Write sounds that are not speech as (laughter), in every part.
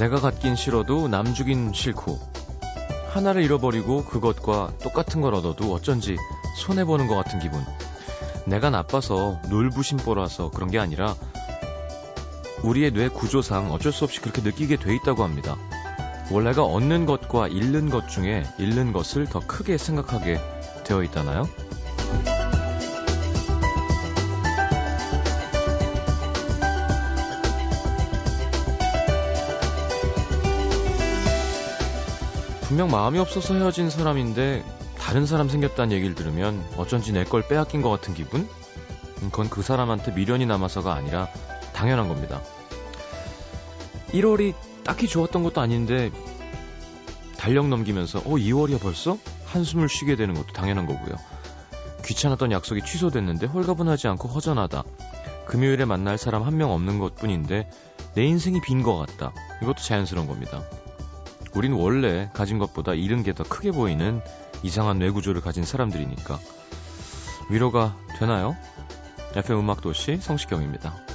내가 갖긴 싫어도 남 주긴 싫고 하나를 잃어버리고 그것과 똑같은 걸 얻어도 어쩐지 손해보는 것 같은 기분. 내가 나빠서 놀부심보라서 그런 게 아니라 우리의 뇌 구조상 어쩔 수 없이 그렇게 느끼게 돼 있다고 합니다. 원래가 얻는 것과 잃는 것 중에 잃는 것을 더 크게 생각하게 되어 있다나요? 분명 마음이 없어서 헤어진 사람인데 다른 사람 생겼다는 얘기를 들으면 어쩐지 내 걸 빼앗긴 것 같은 기분? 그건 그 사람한테 미련이 남아서가 아니라 당연한 겁니다. 1월이 딱히 좋았던 것도 아닌데 달력 넘기면서 어 2월이야 벌써? 한숨을 쉬게 되는 것도 당연한 거고요. 귀찮았던 약속이 취소됐는데 홀가분하지 않고 허전하다. 금요일에 만날 사람 한 명 없는 것 뿐인데 내 인생이 빈 것 같다. 이것도 자연스러운 겁니다. 우린 원래 가진 것보다 잃은 게 더 크게 보이는 이상한 뇌구조를 가진 사람들이니까. 위로가 되나요? FM 음악도시 성시경입니다.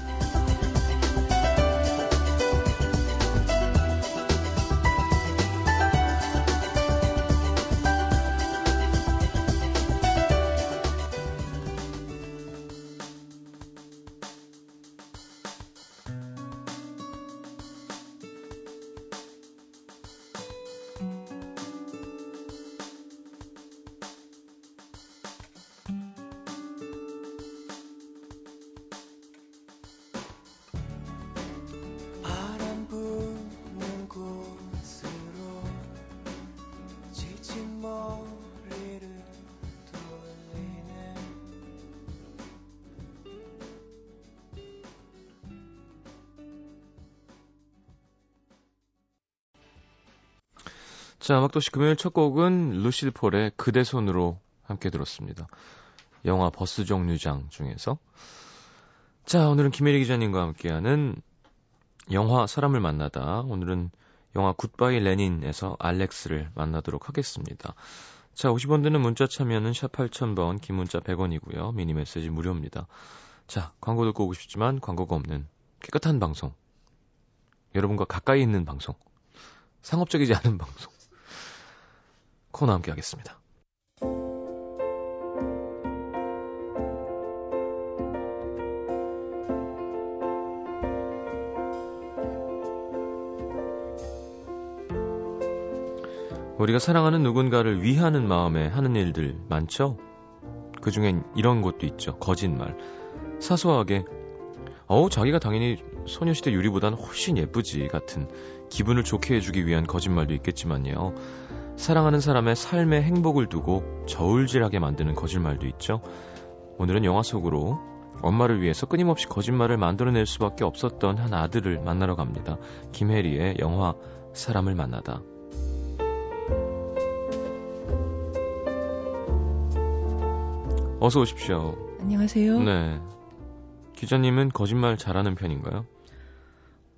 도시 금요일 첫 곡은 루시드 폴의 그대 손으로 함께 들었습니다. 영화 버스 정류장 중에서. 자, 오늘은 김혜리 기자님과 함께하는 영화 사람을 만나다. 오늘은 영화 굿바이 레닌에서 알렉스를 만나도록 하겠습니다. 자, 50원 드는 문자 참여는 샵 8000번, 긴 문자 100원이고요. 미니 메시지 무료입니다. 자, 광고 듣고 오고 싶지만 광고가 없는 깨끗한 방송. 여러분과 가까이 있는 방송. 상업적이지 않은 방송. 코너 함께 하겠습니다. 우리가 사랑하는 누군가를 위하는 마음에 하는 일들 많죠? 그 중엔 이런 것도 있죠. 거짓말. 사소하게, 어우, 자기가 당연히 소녀시대 유리보단 훨씬 예쁘지 같은 기분을 좋게 해주기 위한 거짓말도 있겠지만요. 사랑하는 사람의 삶의 행복을 두고 저울질하게 만드는 거짓말도 있죠. 오늘은 영화 속으로 엄마를 위해서 끊임없이 거짓말을 만들어낼 수밖에 없었던 한 아들을 만나러 갑니다. 김혜리의 영화 사람을 만나다. 어서 오십시오. 안녕하세요. 네. 기자님은 거짓말 잘하는 편인가요?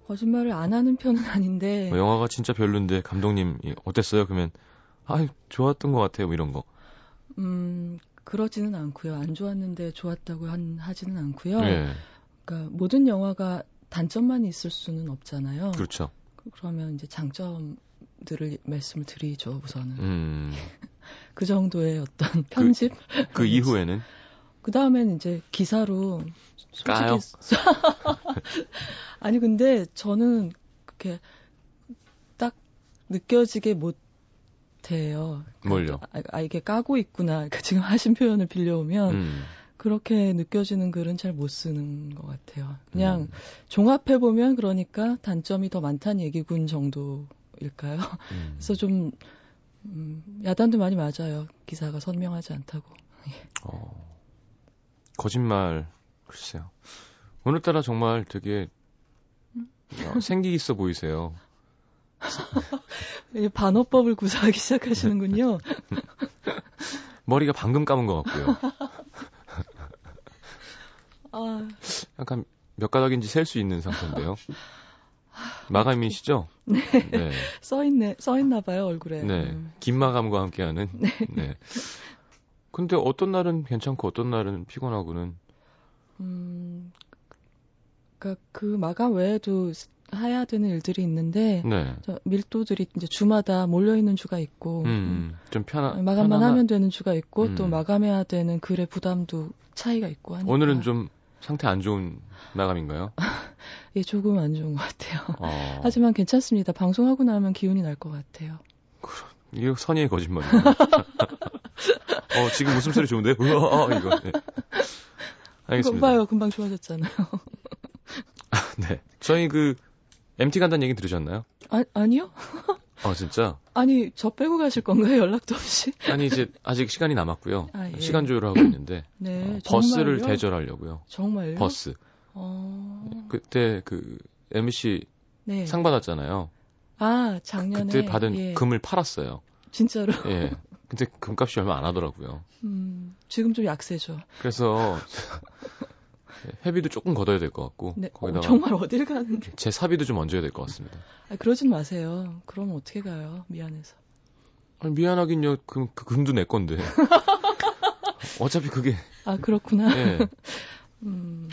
거짓말을 안 하는 편은 아닌데. 뭐 영화가 진짜 별론데 감독님 어땠어요? 그러면 아 좋았던 것 같아요. 뭐 이런 거. 음 그러지는 않고요. 안 좋았는데 좋았다고 한, 하지는 않고요. 네. 그러니까 모든 영화가 단점만 있을 수는 없잖아요. 그렇죠. 그러면 이제 장점들을 말씀을 드리죠 우선은. 음. (laughs) 그 정도의 어떤 편집. 그, 그 (laughs) 이후에는 그 다음엔 이제 기사로 까요? (laughs) 아니 근데 저는 그렇게 딱 느껴지게 못 해요. 뭘요? 아, 아, 이게 까고 있구나. (laughs) 그러니까 지금 하신 표현을 빌려오면 음. 그렇게 느껴지는 글은 잘 못 쓰는 것 같아요. 그냥 음. 종합해 보면 그러니까 단점이 더 많다는 얘기군 정도일까요? 음. 그래서 좀 음, 야단도 많이 맞아요. 기사가 선명하지 않다고. (laughs) 어. 거짓말 글쎄요. 오늘따라 정말 되게 어, 생기 있어 보이세요. 반어법을 구사하기 시작하시는군요. (laughs) 머리가 방금 감은 것 같고요. 아, 약간 몇 가닥인지 셀 수 있는 상태인데요. 마감이시죠? 네. 네. 써있네, 써있나 봐요, 얼굴에. 네. 음. 긴 마감과 함께하는. 네. 근데 어떤 날은 괜찮고 어떤 날은 피곤하고는 음, 그니까 그 마감 외에도 해야 되는 일들이 있는데 네. 저 밀도들이 이제 주마다 몰려 있는 주가 있고 음, 좀 편한 마감만 편안하- 하면 되는 주가 있고 또 음. 마감해야 되는 글의 부담도 차이가 있고 하니까 오늘은 좀 상태 안 좋은 마감인가요? (laughs) 예, 조금 안 좋은 것 같아요. 어, (laughs) 하지만 괜찮습니다. 방송하고 나면 기운이 날 것 같아요. 이게 선의의 거짓말이에요. (laughs) 어, 지금 웃음소리 좋은데? 우와, 이거. 네. 이거 알겠습니다. 봐요, 금방 좋아졌잖아요. 네. 저희 그 MT 간다는 얘기 들으셨나요? 아, 아니요? (laughs) 아, 진짜? 아니 저 빼고 가실 건가요? (laughs) 연락도 없이? 아니, 이제 아직 시간이 남았고요. 아, 예. 시간 조율을 하고 있는데 (clears throat) 네, 어, 버스를? 대절하려고요. 정말요? 버스. 어, 그때 그 MC 네. 상 받았잖아요. 아 작년에 그 때 받은 예, 금을 팔았어요. 진짜로. 예. 근데 금값이 얼마 안 하더라고요. 음, 지금 좀 약세죠. 그래서 (laughs) 회비도 조금 걷어야 될 것 같고 네, 어, 거기다가 정말 어딜 가는데? 제 사비도 좀 얹어야 될 것 같습니다. 아, 그러진 마세요. 그럼 어떻게 가요? 미안해서. 아니, 미안하긴요. 그, 그 금도 내 건데. (laughs) 어차피 그게 아 그렇구나. 예. (laughs) 음,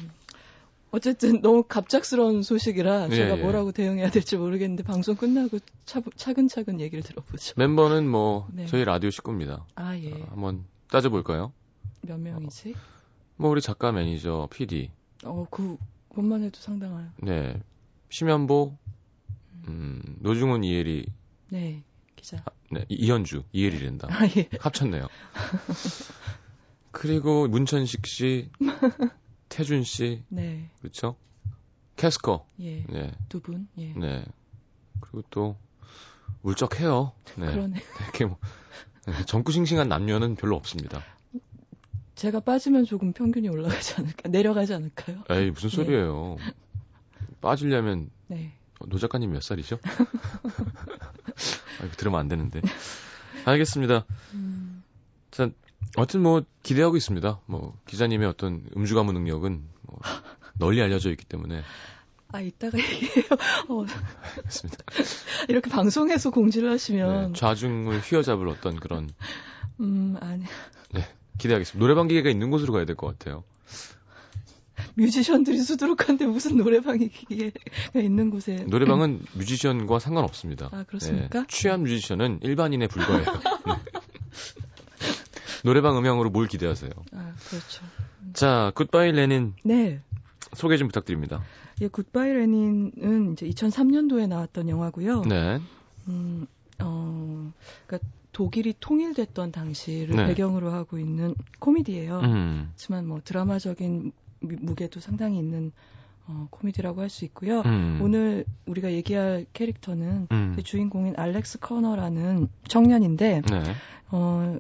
어쨌든 너무 갑작스러운 소식이라 예, 제가 예. 뭐라고 대응해야 될지 모르겠는데 방송 끝나고 차, 차근차근 얘기를 들어보죠. 멤버는 뭐 네. 저희 라디오 식구입니다. 아 예. 아, 한번 따져볼까요? 몇 명이지? 뭐 우리 작가, 매니저, PD, 어, 그 그것만 해도 상당해요. 네 심연보, 음, 노중훈, 이혜리, 네, 기자. 네, 이- 이현주, 이혜리랜다 아 예. 합쳤네요. (laughs) 그리고 문천식 씨, (laughs) 태준 씨, 네, 그렇죠? 캐스커, 예. 네, 두 분. 예. 네. 그리고 또 울적해요. 네, 그러네. 이렇게 뭐 네, (laughs) 정구싱싱한 남녀는 별로 없습니다. 제가 빠지면 조금 평균이 올라가지 않을까, 내려가지 않을까요? 에이 무슨 네. 소리예요? 빠지려면 네. 노 작가님 몇 살이죠? 아, 이거 들으면 안 되는데. 알겠습니다. 음, 자, 어쨌든 뭐 기대하고 있습니다. 뭐 기자님의 어떤 음주 가무 능력은 뭐 널리 알려져 있기 때문에 아 이따가 얘기해요. (laughs) 어, 알겠습니다. 이렇게 방송에서 공지를 하시면, 네, 좌중을 휘어잡을 어떤 그런 음, 아니 기대하겠습니다. 노래방 기계가 있는 곳으로 가야 될 것 같아요. 뮤지션들이 수두룩한데 무슨 노래방이 기계가 있는 곳에. 노래방은 뮤지션과 상관없습니다. 아 그렇습니까? 네, 취한 뮤지션은 일반인에 불과해요. 네. 노래방 음향으로 뭘 기대하세요? 아 그렇죠. 자, 굿바이 레닌 네. 소개 좀 부탁드립니다. 예, 굿바이 레닌은 이제 2003년도에 나왔던 영화고요. 네. 음, 어, 그러니까 독일이 통일됐던 당시를 네. 배경으로 하고 있는 코미디예요. 음. 하지만 뭐 드라마적인 무- 무게도 상당히 있는 어, 코미디라고 할 수 있고요. 음. 오늘 우리가 얘기할 캐릭터는 음. 그 주인공인 알렉스 커너라는 청년인데 네. 어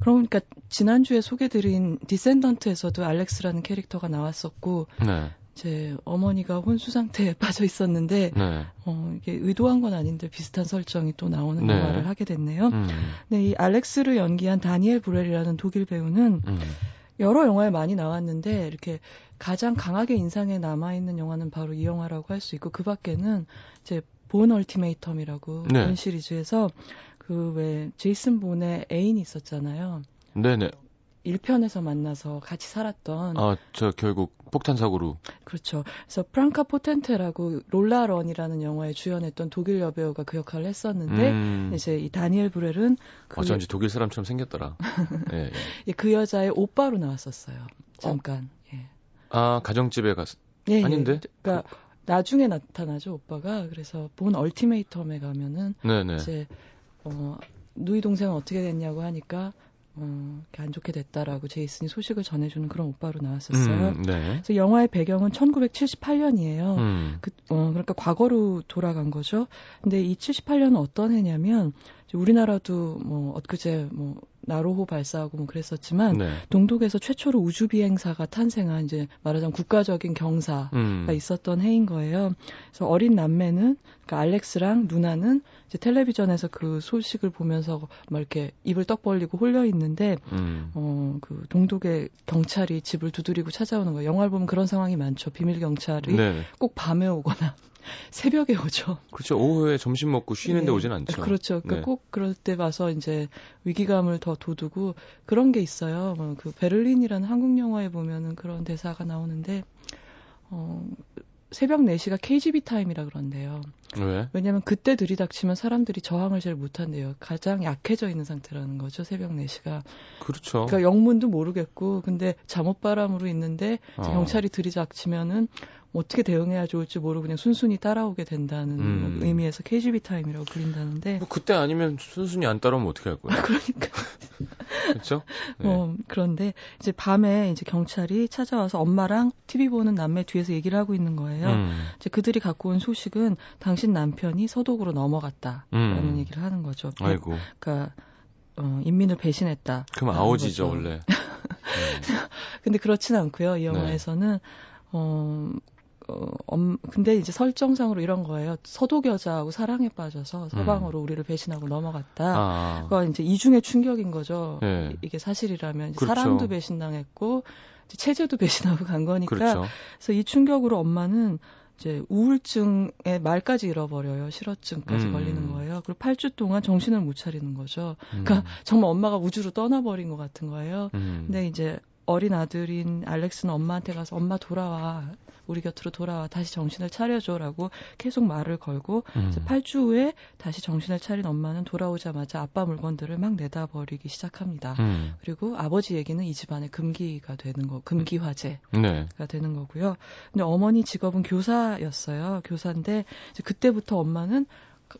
그러니까 지난주에 소개드린 디센던트에서도 알렉스라는 캐릭터가 나왔었고 네. 제 어머니가 혼수 상태에 (laughs) 빠져 있었는데 네. 어 이게 의도한 건 아닌데 비슷한 설정이 또 나오는 네. 영화를 하게 됐네요. 음. 네, 이 알렉스를 연기한 다니엘 브렐이라는 독일 배우는 음. 여러 영화에 많이 나왔는데 이렇게 가장 강하게 인상에 남아 있는 영화는 바로 이 영화라고 할 수 있고 그 밖에는 이제 본 얼티메이텀이라고 네. 본 시리즈에서 그 왜 제이슨 본의 애인이 있었잖아요. 네네. 1편에서 만나서 같이 살았던 아, 저 결국 폭탄 사고로. 그렇죠. 그래서 프랑카 포텐테라고 롤라런이라는 영화에 주연했던 독일 여배우가 그 역할을 했었는데 음. 이제 이 다니엘 브렐은 그, 어쩐지 독일 사람처럼 생겼더라. (laughs) 예, 예. 예, 그 여자의 오빠로 나왔었어요. 잠깐. 예. 아, 가정집에 갔, 예, 아닌데? 예. 그러니까 나중에 나타나죠 오빠가. 그래서 본 얼티메이텀에 가면은 네네. 이제 어 누이 동생은 어떻게 됐냐고 하니까 어 이렇게 안 좋게 됐다라고 제이슨이 소식을 전해주는 그런 오빠로 나왔었어요. 음, 네. 그래서 영화의 배경은 1978년이에요. 음. 그, 어, 그러니까 과거로 돌아간 거죠. 근데 이 78년은 어떤 해냐면, 우리나라도 뭐, 엊그제 뭐, 나로호 발사하고 뭐 그랬었지만, 네. 동독에서 최초로 우주 비행사가 탄생한 이제 말하자면 국가적인 경사가 음. 있었던 해인 거예요. 그래서 어린 남매는 그러니까 알렉스랑 누나는 이제 텔레비전에서 그 소식을 보면서 막 이렇게 입을 떡 벌리고 홀려 있는데 음. 어그 동독의 경찰이 집을 두드리고 찾아오는 거예요. 영화를 보면 그런 상황이 많죠. 비밀 경찰이 네. 꼭 밤에 오거나 새벽에 오죠. 그렇죠. 오후에 점심 먹고 쉬는데 네. 오진 않죠. 그렇죠. 그러니까 네. 꼭 그럴 때 와서 이제 위기감을 더 돋우고 그런 게 있어요. 뭐그 베를린이라는 한국 영화에 보면은 그런 대사가 나오는데 어 새벽 4시가 KGB 타임이라 그런데요. 왜? 왜냐면 그때 들이닥치면 사람들이 저항을 잘 못한대요. 가장 약해져 있는 상태라는 거죠. 새벽 4시가. 그렇죠. 그러니까 영문도 모르겠고 근데 잠옷바람으로 있는데 어. 경찰이 들이닥치면은 어떻게 대응해야 좋을지 모르고 그냥 순순히 따라오게 된다는 음. 의미에서 KGB 타임이라고 불린다는데 뭐 그때 아니면 순순히 안 따라오면 어떻게 할 거야? 그러니까 (laughs) 그렇죠? (laughs) 네. 어, 그런데 이제 밤에 이제 경찰이 찾아와서 엄마랑 TV 보는 남매 뒤에서 얘기를 하고 있는 거예요. 음. 이제 그들이 갖고 온 소식은 당신 남편이 서독으로 넘어갔다라는 음. 얘기를 하는 거죠. 아이고. 그러니까 어, 인민을 배신했다. 그럼 아오지죠, 거죠. 원래. 네. (laughs) 근데 그렇진 않고요. 이 영화에서는 어, 어, 엄, 근데 이제 설정상으로 이런 거예요. 서독 여자하고 사랑에 빠져서 서방으로 우리를 배신하고 넘어갔다. 음. 아. 그거 이제 이중의 충격인 거죠. 네. 이- 이게 사실이라면 그렇죠. 사랑도 배신당했고 체제도 (laughs) 배신하고 간 거니까. 그렇죠. 그래서 이 충격으로 엄마는 이제 우울증에 말까지 잃어버려요. 실어증까지 음. 걸리는 거예요. 그리고 8주 동안 정신을 못 차리는 거죠. 음. 그러니까 정말 엄마가 우주로 떠나버린 것 같은 거예요. 음. 근데 이제 어린 아들인 알렉스는 엄마한테 가서 엄마 돌아와. 우리 곁으로 돌아와. 다시 정신을 차려줘라고 계속 말을 걸고 음. 이제 8주 후에 다시 정신을 차린 엄마는 돌아오자마자 아빠 물건들을 막 내다 버리기 시작합니다. 음. 그리고 아버지 얘기는 이 집안의 금기가 되는 거, 금기 화제가 네. 되는 거고요. 근데 어머니 직업은 교사였어요. 교사인데 그때부터 엄마는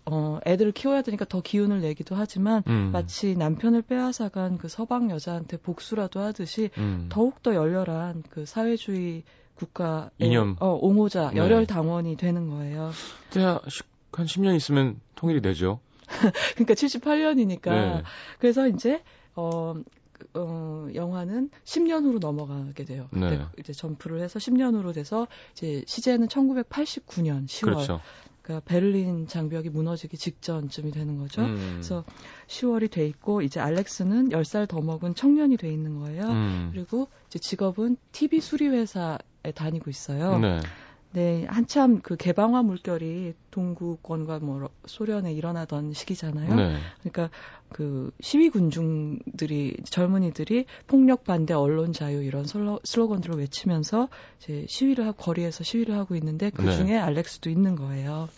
어, 애들을 키워야 되니까 더 기운을 내기도 하지만 음. 마치 남편을 빼앗아간 그 서방 여자한테 복수라도 하듯이 음. 더욱더 열렬한 그 사회주의 국가의 이념. 어, 옹호자, 네. 열혈 당원이 되는 거예요. 그때 한 10년 있으면 통일이 되죠. (laughs) 그러니까 78년이니까 네. 그래서 이제 어, 그, 어, 영화는 10년 후로 넘어가게 돼요. 네. 그때 이제 점프를 해서 10년 후로 돼서 이제 시제는 1989년 10월. 그렇죠. 그러니까 베를린 장벽이 무너지기 직전쯤이 되는 거죠. 음. 그래서 10월이 돼 있고 이제 알렉스는 10살 더 먹은 청년이 돼 있는 거예요. 음. 그리고 이제 직업은 TV 수리 회사에 다니고 있어요. 네. 네, 한참 그 개방화 물결이 동구권과 뭐 소련에 일어나던 시기잖아요. 네. 그러니까 그 시위 군중들이 젊은이들이 폭력 반대 언론 자유 이런 슬로, 슬로건들을 외치면서 이제 시위를 하고 거리에서 시위를 하고 있는데 그 네. 중에 알렉스도 있는 거예요.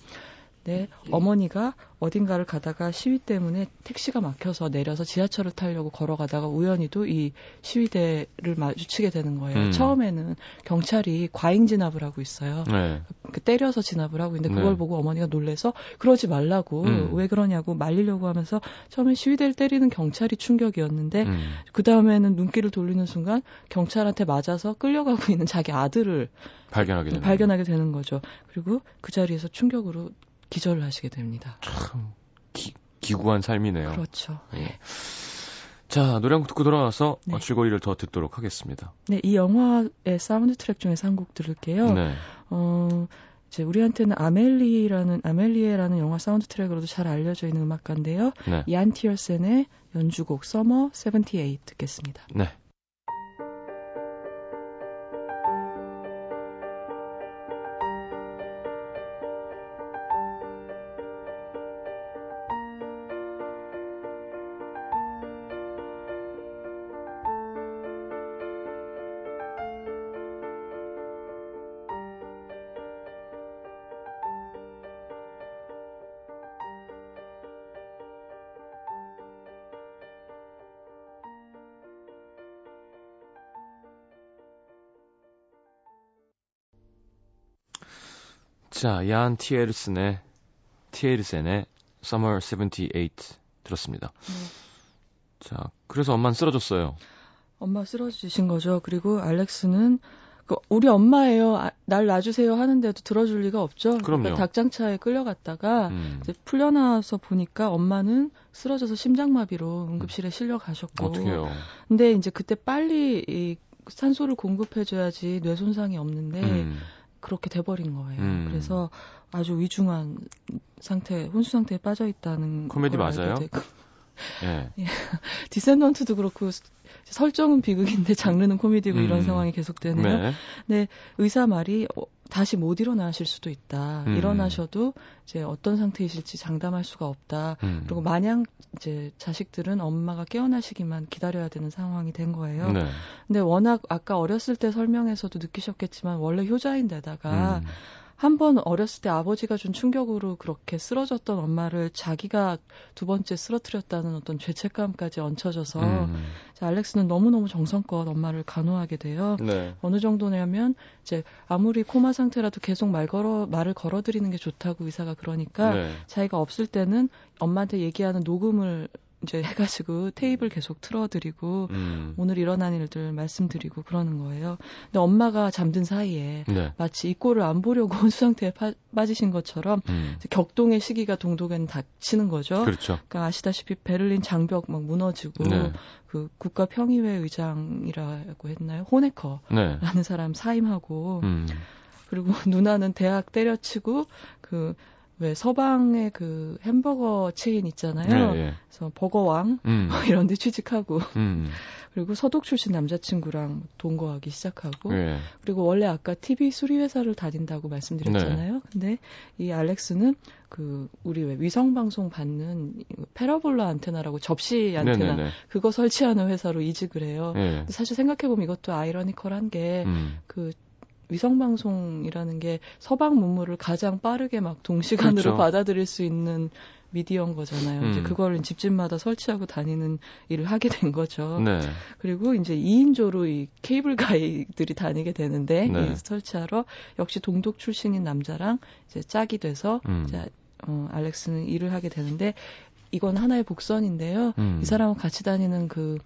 네, 어머니가 어딘가를 가다가 시위 때문에 택시가 막혀서 내려서 지하철을 타려고 걸어가다가 우연히도 이 시위대를 마주치게 되는 거예요. 음. 처음에는 경찰이 과잉 진압을 하고 있어요. 네. 그 때려서 진압을 하고 있는데 그걸 네. 보고 어머니가 놀래서 그러지 말라고 음. 왜 그러냐고 말리려고 하면서 처음에 시위대를 때리는 경찰이 충격이었는데 음. 그 다음에는 눈길을 돌리는 순간 경찰한테 맞아서 끌려가고 있는 자기 아들을 발견하게 되는. 발견하게 되는 거죠. 그리고 그 자리에서 충격으로 기절을 하시게 됩니다. 참 기, 기구한 삶이네요. 그렇죠. 예. 자, 노래 한 곡 듣고 돌아와서 네. 어, 줄거리를 더 듣도록 하겠습니다. 네, 이 영화의 사운드 트랙 중에서 한 곡 들을게요. 네. 어, 이제 우리한테는 아멜리라는 아멜리에라는 영화 사운드 트랙으로도 잘 알려져 있는 음악가인데요. 네. 이안 티어센의 연주곡 Summer 78 듣겠습니다. 네. 자, 얀 티에르슨의 티에르센의 Summer 78 들었습니다. 네. 자, 그래서 엄마는 쓰러졌어요. 엄마 쓰러지신 거죠. 그리고 알렉스는 그 우리 엄마예요. 아, 날 놔주세요 하는데도 들어줄 리가 없죠. 그럼요. 그러니까 닭장차에 끌려갔다가 음. 이제 풀려나와서 보니까 엄마는 쓰러져서 심장마비로 응급실에 실려 가셨고. 어떻게요? 근데 이제 그때 빨리 이 산소를 공급해줘야지 뇌 손상이 없는데 음. 그렇게 돼버린 거예요. 음. 그래서 아주 위중한 상태, 혼수 상태에 빠져 있다는 코미디 맞아요? 예. (laughs) 디센던트도 그렇고 설정은 비극인데 (laughs) 장르는 코미디고 음. 이런 상황이 계속되네요. 네. 네, 의사 말이 어, 다시 못 일어나실 수도 있다. 음. 일어나셔도 이제 어떤 상태이실지 장담할 수가 없다. 음. 그리고 마냥 이제 자식들은 엄마가 깨어나시기만 기다려야 되는 상황이 된 거예요. 네. 근데 워낙 아까 어렸을 때 설명에서도 느끼셨겠지만 원래 효자인 데다가 음. 한 번 어렸을 때 아버지가 준 충격으로 그렇게 쓰러졌던 엄마를 자기가 두 번째 쓰러뜨렸다는 어떤 죄책감까지 얹혀져서 음. 알렉스는 너무너무 정성껏 엄마를 간호하게 돼요. 네. 어느 정도냐면 이제 아무리 코마 상태라도 계속 말 걸어 말을 걸어드리는 게 좋다고 의사가 그러니까 네. 자기가 없을 때는 엄마한테 얘기하는 녹음을 이제 해가지고 테이블 계속 틀어드리고 음. 오늘 일어난 일들 말씀드리고 그러는 거예요. 근데 엄마가 잠든 사이에 네. 마치 이 꼴을 안 보려고 (laughs) 혼수 상태에 파, 빠지신 것처럼 음. 격동의 시기가 동독에는 닥치는 거죠. 그렇죠. 그러니까 아시다시피 베를린 장벽 막 무너지고 네. 그 국가 평의회 의장이라고 했나요? 호네커라는 네. 사람 사임하고 음. 그리고 (laughs) 누나는 대학 때려치고 그 왜 서방의 그 햄버거 체인 있잖아요. 네, 네. 그래서 버거왕 음. (laughs) 뭐 이런 데 취직하고 음. 그리고 서독 출신 남자친구랑 동거하기 시작하고 네. 그리고 원래 아까 TV 수리 회사를 다닌다고 말씀드렸잖아요. 네. 근데 이 알렉스는 그 우리 왜 위성 방송 받는 파라볼라 안테나라고 접시 안테나 네네네. 네, 네. 그거 설치하는 회사로 이직을 해요. 네. 사실 생각해 보면 이것도 아이러니컬한 게그 음. 위성 방송이라는 게 서방 문물을 가장 빠르게 막 동시간으로 그렇죠. (laughs) 받아들일 수 있는 미디어인 거잖아요. 음. 이제 그걸 집집마다 설치하고 다니는 일을 하게 된 거죠. 네. 그리고 이제 2인조로 이 케이블 가이들이 다니게 되는데 네. 설치하러 역시 동독 출신인 남자랑 이제 짝이 돼서 음. 이제 어, 알렉스는 일을 하게 되는데 이건 하나의 복선인데요. 음. 이 사람은 같이 다니는 그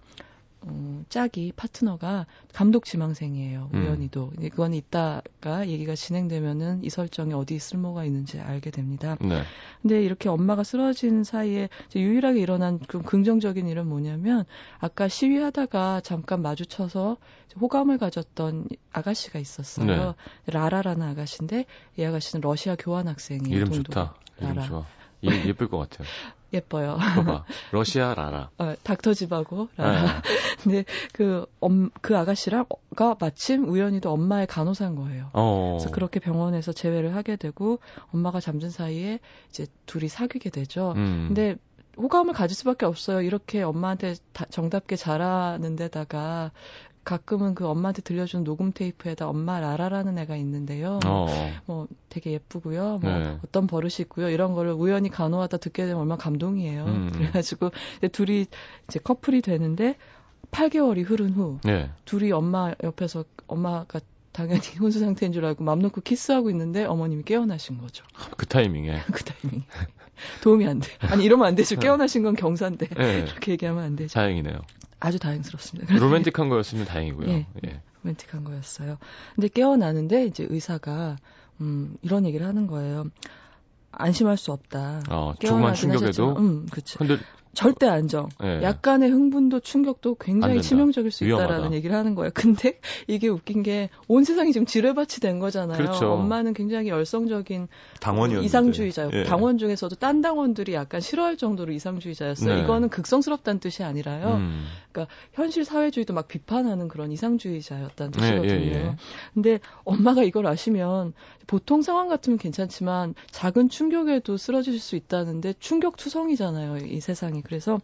어, 짝이 파트너가 감독 지망생이에요. 음. 우연히도. 그건 이따가 얘기가 진행되면은 이 설정에 어디 쓸모가 있는지 알게 됩니다. 네. 근데 이렇게 엄마가 쓰러진 사이에 유일하게 일어난 좀 긍정적인 일은 뭐냐면 아까 시위하다가 잠깐 마주쳐서 호감을 가졌던 아가씨가 있었어요. 네. 라라라는 아가씨인데 이 아가씨는 러시아 교환 학생이에요. 이름 동도. 좋다. 이름 라라. 좋아. 예쁠 것 같아요. (laughs) 예뻐요. 봐봐. (laughs) 러시아 라라. 어, 닥터 집하고 라라. 네. (laughs) 근데 그, 엄, 그 아가씨랑가 마침 우연히도 엄마의 간호사인 거예요. 어. 그래서 그렇게 병원에서 재회를 하게 되고 엄마가 잠든 사이에 이제 둘이 사귀게 되죠. 음. 근데 호감을 가질 수밖에 없어요. 이렇게 엄마한테 다, 정답게 잘하는 데다가 가끔은 그 엄마한테 들려준 녹음 테이프에다 엄마 라라라는 애가 있는데요. 어. 뭐 되게 예쁘고요. 뭐 네. 어떤 버릇이 있고요. 이런 거를 우연히 간호하다 듣게 되면 얼마나 감동이에요. 음. 그래가지고 둘이 이제 커플이 되는데 8개월이 흐른 후 네. 둘이 엄마 옆에서 엄마가 당연히 (laughs) 혼수 상태인 줄 알고 맘 놓고 키스하고 있는데 어머님이 깨어나신 거죠. 그 타이밍에. (laughs) 그 타이밍. 도움이 안 돼. 아니 이러면 안 되죠. 깨어나신 건 경사인데. 네. 그렇게 얘기하면 안 되죠. 다행이네요. 아주 다행스럽습니다. 로맨틱한 거였으면 다행이고요. 예, 예. 로맨틱한 거였어요. 근데 깨어나는데 이제 의사가 음, 이런 얘기를 하는 거예요. 안심할 수 없다. 어, 조금만 충격에도 음, 그렇죠. 근데 절대 안정. 네. 약간의 흥분도 충격도 굉장히 치명적일 수 위험하다. 있다라는 얘기를 하는 거예요. 근데 (laughs) 이게 웃긴 게 온 세상이 지금 지뢰밭이 된 거잖아요. 그렇죠. 엄마는 굉장히 열성적인 당원이었는데. 이상주의자였고 예. 당원 중에서도 딴 당원들이 약간 싫어할 정도로 이상주의자였어요. 네. 이거는 극성스럽다는 뜻이 아니라요. 음. 그러니까 현실 사회주의도 막 비판하는 그런 이상주의자였다는 네, 뜻이거든요. 예, 예. 근데 엄마가 이걸 아시면 보통 상황 같으면 괜찮지만 작은 충격에도 쓰러질 수 있다는데 충격 투성이잖아요. 이 세상이. 그래서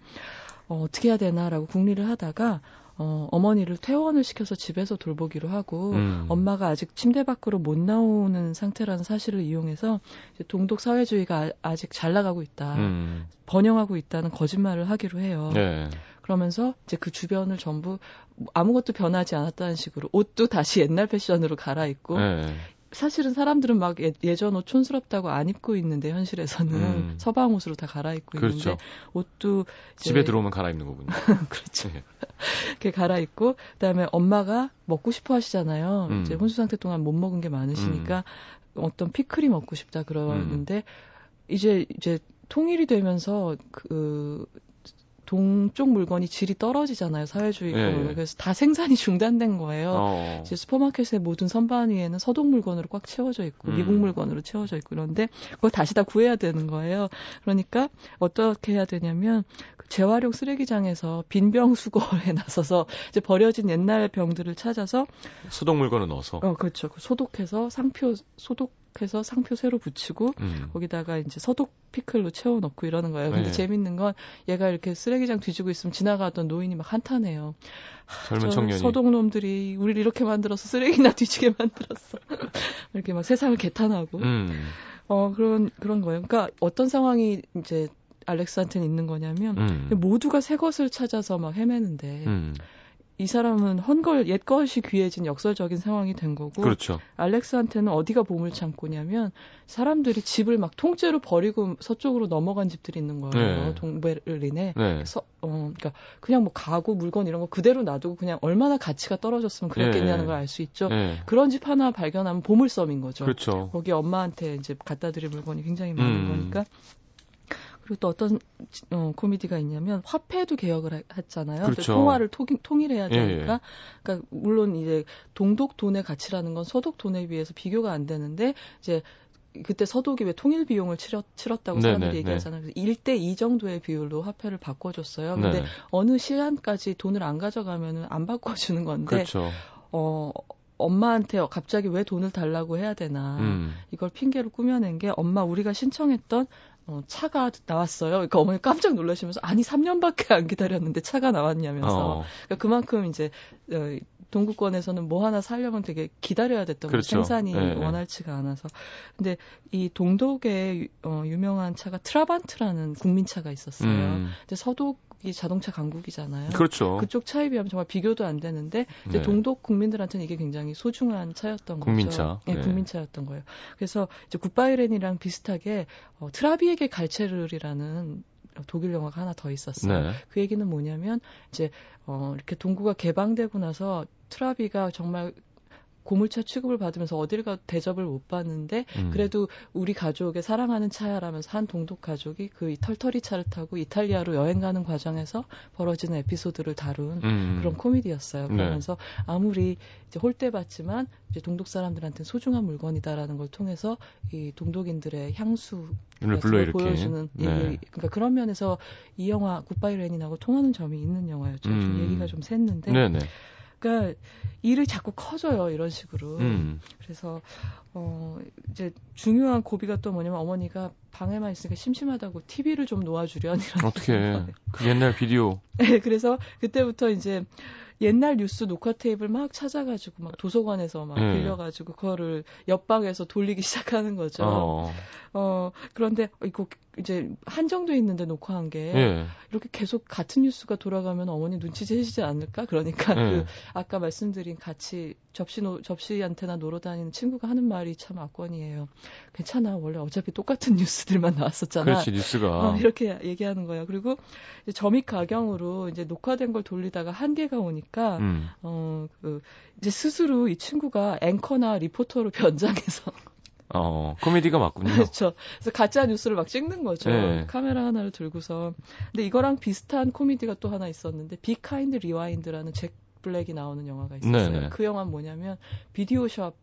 어, 어떻게 해야 되나라고 궁리를 하다가 어, 어머니를 퇴원을 시켜서 집에서 돌보기로 하고 음. 엄마가 아직 침대 밖으로 못 나오는 상태라는 사실을 이용해서 동독 사회주의가 아, 직잘 나가고 있다. 음. 번영하고 있다는 거짓말을 하기로 해요. 네. 그러면서 이제 그 주변을 전부 아무것도 변하지 않았다는 식으로 옷도 다시 옛날 패션으로 갈아입고 네. 사실은 사람들은 막 예, 전 옷 촌스럽다고 안 입고 있는데 현실에서는 음. (laughs) 서방 옷으로 다 갈아입고 그렇죠. 있는데 옷도 집에 들어오면 갈아입는 거군요. (laughs) 그렇죠. 네. 이렇게 갈아입고 그다음에 엄마가 먹고 싶어 하시잖아요. 음. 이제 혼수 상태 동안 못 먹은 게 많으시니까 음. 어떤 피클이 먹고 싶다 그러는데 음. 이제 이제 통일이 되면서 그 동쪽 물건이 질이 떨어지잖아요. 사회주의 예, 예. 그래서 다 생산이 중단된 거예요. 어. 이제 슈퍼마켓의 모든 선반 위에는 서독 물건으로 꽉 채워져 있고 음. 미국 물건으로 채워져 있고 그런데 그걸 다시 다 구해야 되는 거예요. 그러니까 어떻게 해야 되냐면 그 재활용 쓰레기장에서 빈 병 수거에 (laughs) 나서서 이제 버려진 옛날 병들을 찾아서 소독 물건을 넣어서 어 그렇죠. 그 소독해서 상표 소독 해서 상표 새로 붙이고 음. 거기다가 이제 서독 피클로 채워 넣고 이러는 거예요. 근데 네. 재밌는 건 얘가 이렇게 쓰레기장 뒤지고 있으면 지나가던 노인이 막 한탄해요. 젊은 청년이 서독 놈들이 우리를 이렇게 만들어서 쓰레기나 (laughs) 뒤지게 만들었어. (laughs) 이렇게 막 세상을 개탄하고 음. 어 그런 그런 거예요. 그러니까 어떤 상황이 이제 알렉스한테는 있는 거냐면 음. 모두가 새 것을 찾아서 막 헤매는데 음. 이 사람은 헌걸 옛 것이 귀해진 역설적인 상황이 된 거고 그렇죠. 알렉스한테는 어디가 보물 창고냐면 사람들이 집을 막 통째로 버리고 서쪽으로 넘어간 집들이 있는 거예요. 네. 동베를린에. 네. 서, 어, 그러니까 그냥 뭐 가구 물건 이런 거 그대로 놔두고 그냥 얼마나 가치가 떨어졌으면 그랬겠냐는 네. 걸알 수 있죠. 네. 그런 집 하나 발견하면 보물섬인 거죠. 그렇죠. 거기 엄마한테 이제 갖다 드릴 물건이 굉장히 많은 음. 거니까 그리고 또 어떤 어, 코미디가 있냐면 화폐도 개혁을 했잖아요. 그렇죠. 통화를 토, 통일 해야 예, 되니까. 예, 예. 그러니까 물론 이제 동독 돈의 가치라는 건 서독 돈에 비해서 비교가 안 되는데 이제 그때 서독이 왜 통일 비용을 치렀, 치렀다고 네네, 사람들이 네. 얘기하잖아요. 그래서 1대 2 정도의 비율로 화폐를 바꿔줬어요. 근데 네. 어느 시간까지 돈을 안 가져가면은 안 바꿔주는 건데. 그렇죠. 어, 엄마한테 갑자기 왜 돈을 달라고 해야 되나 음. 이걸 핑계로 꾸며낸 게 엄마 우리가 신청했던 어, 차가 나왔어요. 그러니까 어머니 깜짝 놀라시면서 아니 3년밖에 안 기다렸는데 차가 나왔냐면서 어. 그러니까 그만큼 이제 어, 동구권에서는 뭐 하나 살려면 되게 기다려야 됐던 그렇죠. 생산이 네, 원활치가 않아서 근데 이 동독에 어, 유명한 차가 트라반트라는 국민차가 있었어요. 음. 근데 서독 이 자동차 강국이잖아요. 그렇죠. 그쪽 차에 비하면 정말 비교도 안 되는데 이제 네. 동독 국민들한테는 이게 굉장히 소중한 차였던 국민차. 거죠. 네, 네. 국민차였던 거예요. 그래서 이제 굿바이렌이랑 비슷하게 어, 트라비에게 갈채르이라는 독일 영화가 하나 더 있었어요. 네. 그 얘기는 뭐냐면 이제 어 이렇게 동구가 개방되고 나서 트라비가 정말 고물차 취급을 받으면서 어딜 가도 대접을 못 받는데 음. 그래도 우리 가족의 사랑하는 차야라면서 한 동독 가족이 그 털털이 차를 타고 이탈리아로 여행 가는 과정에서 벌어지는 에피소드를 다룬 음. 그런 코미디였어요. 네. 그러면서 네. 아무리 이제 홀대받지만 이제 동독 사람들한테는 소중한 물건이다라는 걸 통해서 이 동독인들의 향수 를 보여주는 네. 얘기. 그러니까 그런 면에서 이 영화 굿바이 레닌하고 통하는 점이 있는 영화였죠. 음. 좀 얘기가 좀 샜는데. 네네. 그러니까 일을 자꾸 커져요 이런 식으로. 음. 그래서 어 이제 중요한 고비가 또 뭐냐면 어머니가 방에만 있으니까 심심하다고 TV를 좀 놓아주련 이런. 어떻게? 그 옛날 비디오. 네, 그래서 그때부터 이제 옛날 뉴스 녹화 테이프를 막 찾아가지고 막 도서관에서 막 네. 빌려가지고 그거를 옆방에서 돌리기 (laughs) 시작하는 거죠. 어, 어 그런데 이거 이제 한정돼 있는데 녹화한 게 네. 이렇게 계속 같은 뉴스가 돌아가면 어머니 눈치 채시지 않을까? 그러니까 네. 그 아까 말씀드린 같이 접시 노, 접시 안테나 달러 다니는 친구가 하는 말이 참 압권이에요. 괜찮아. 원래 어차피 똑같은 뉴스들만 나왔었잖아. 그렇지, 뉴스가. 어, 이렇게 얘기하는 거예요. 그리고 점입가경으로 이제 녹화된 걸 돌리다가 한계가 오니까, 음. 어, 그, 이제 스스로 이 친구가 앵커나 리포터로 (laughs) 변장해서. 어, 코미디가 맞군요. (laughs) 그렇죠. 그래서 가짜 뉴스를 막 찍는 거죠. 네. 카메라 하나를 들고서. 근데 이거랑 비슷한 코미디가 또 하나 있었는데, Be Kind Rewind라는 잭 블랙이 나오는 영화가 있었어요. 네네. 그 영화는 뭐냐면 비디오샵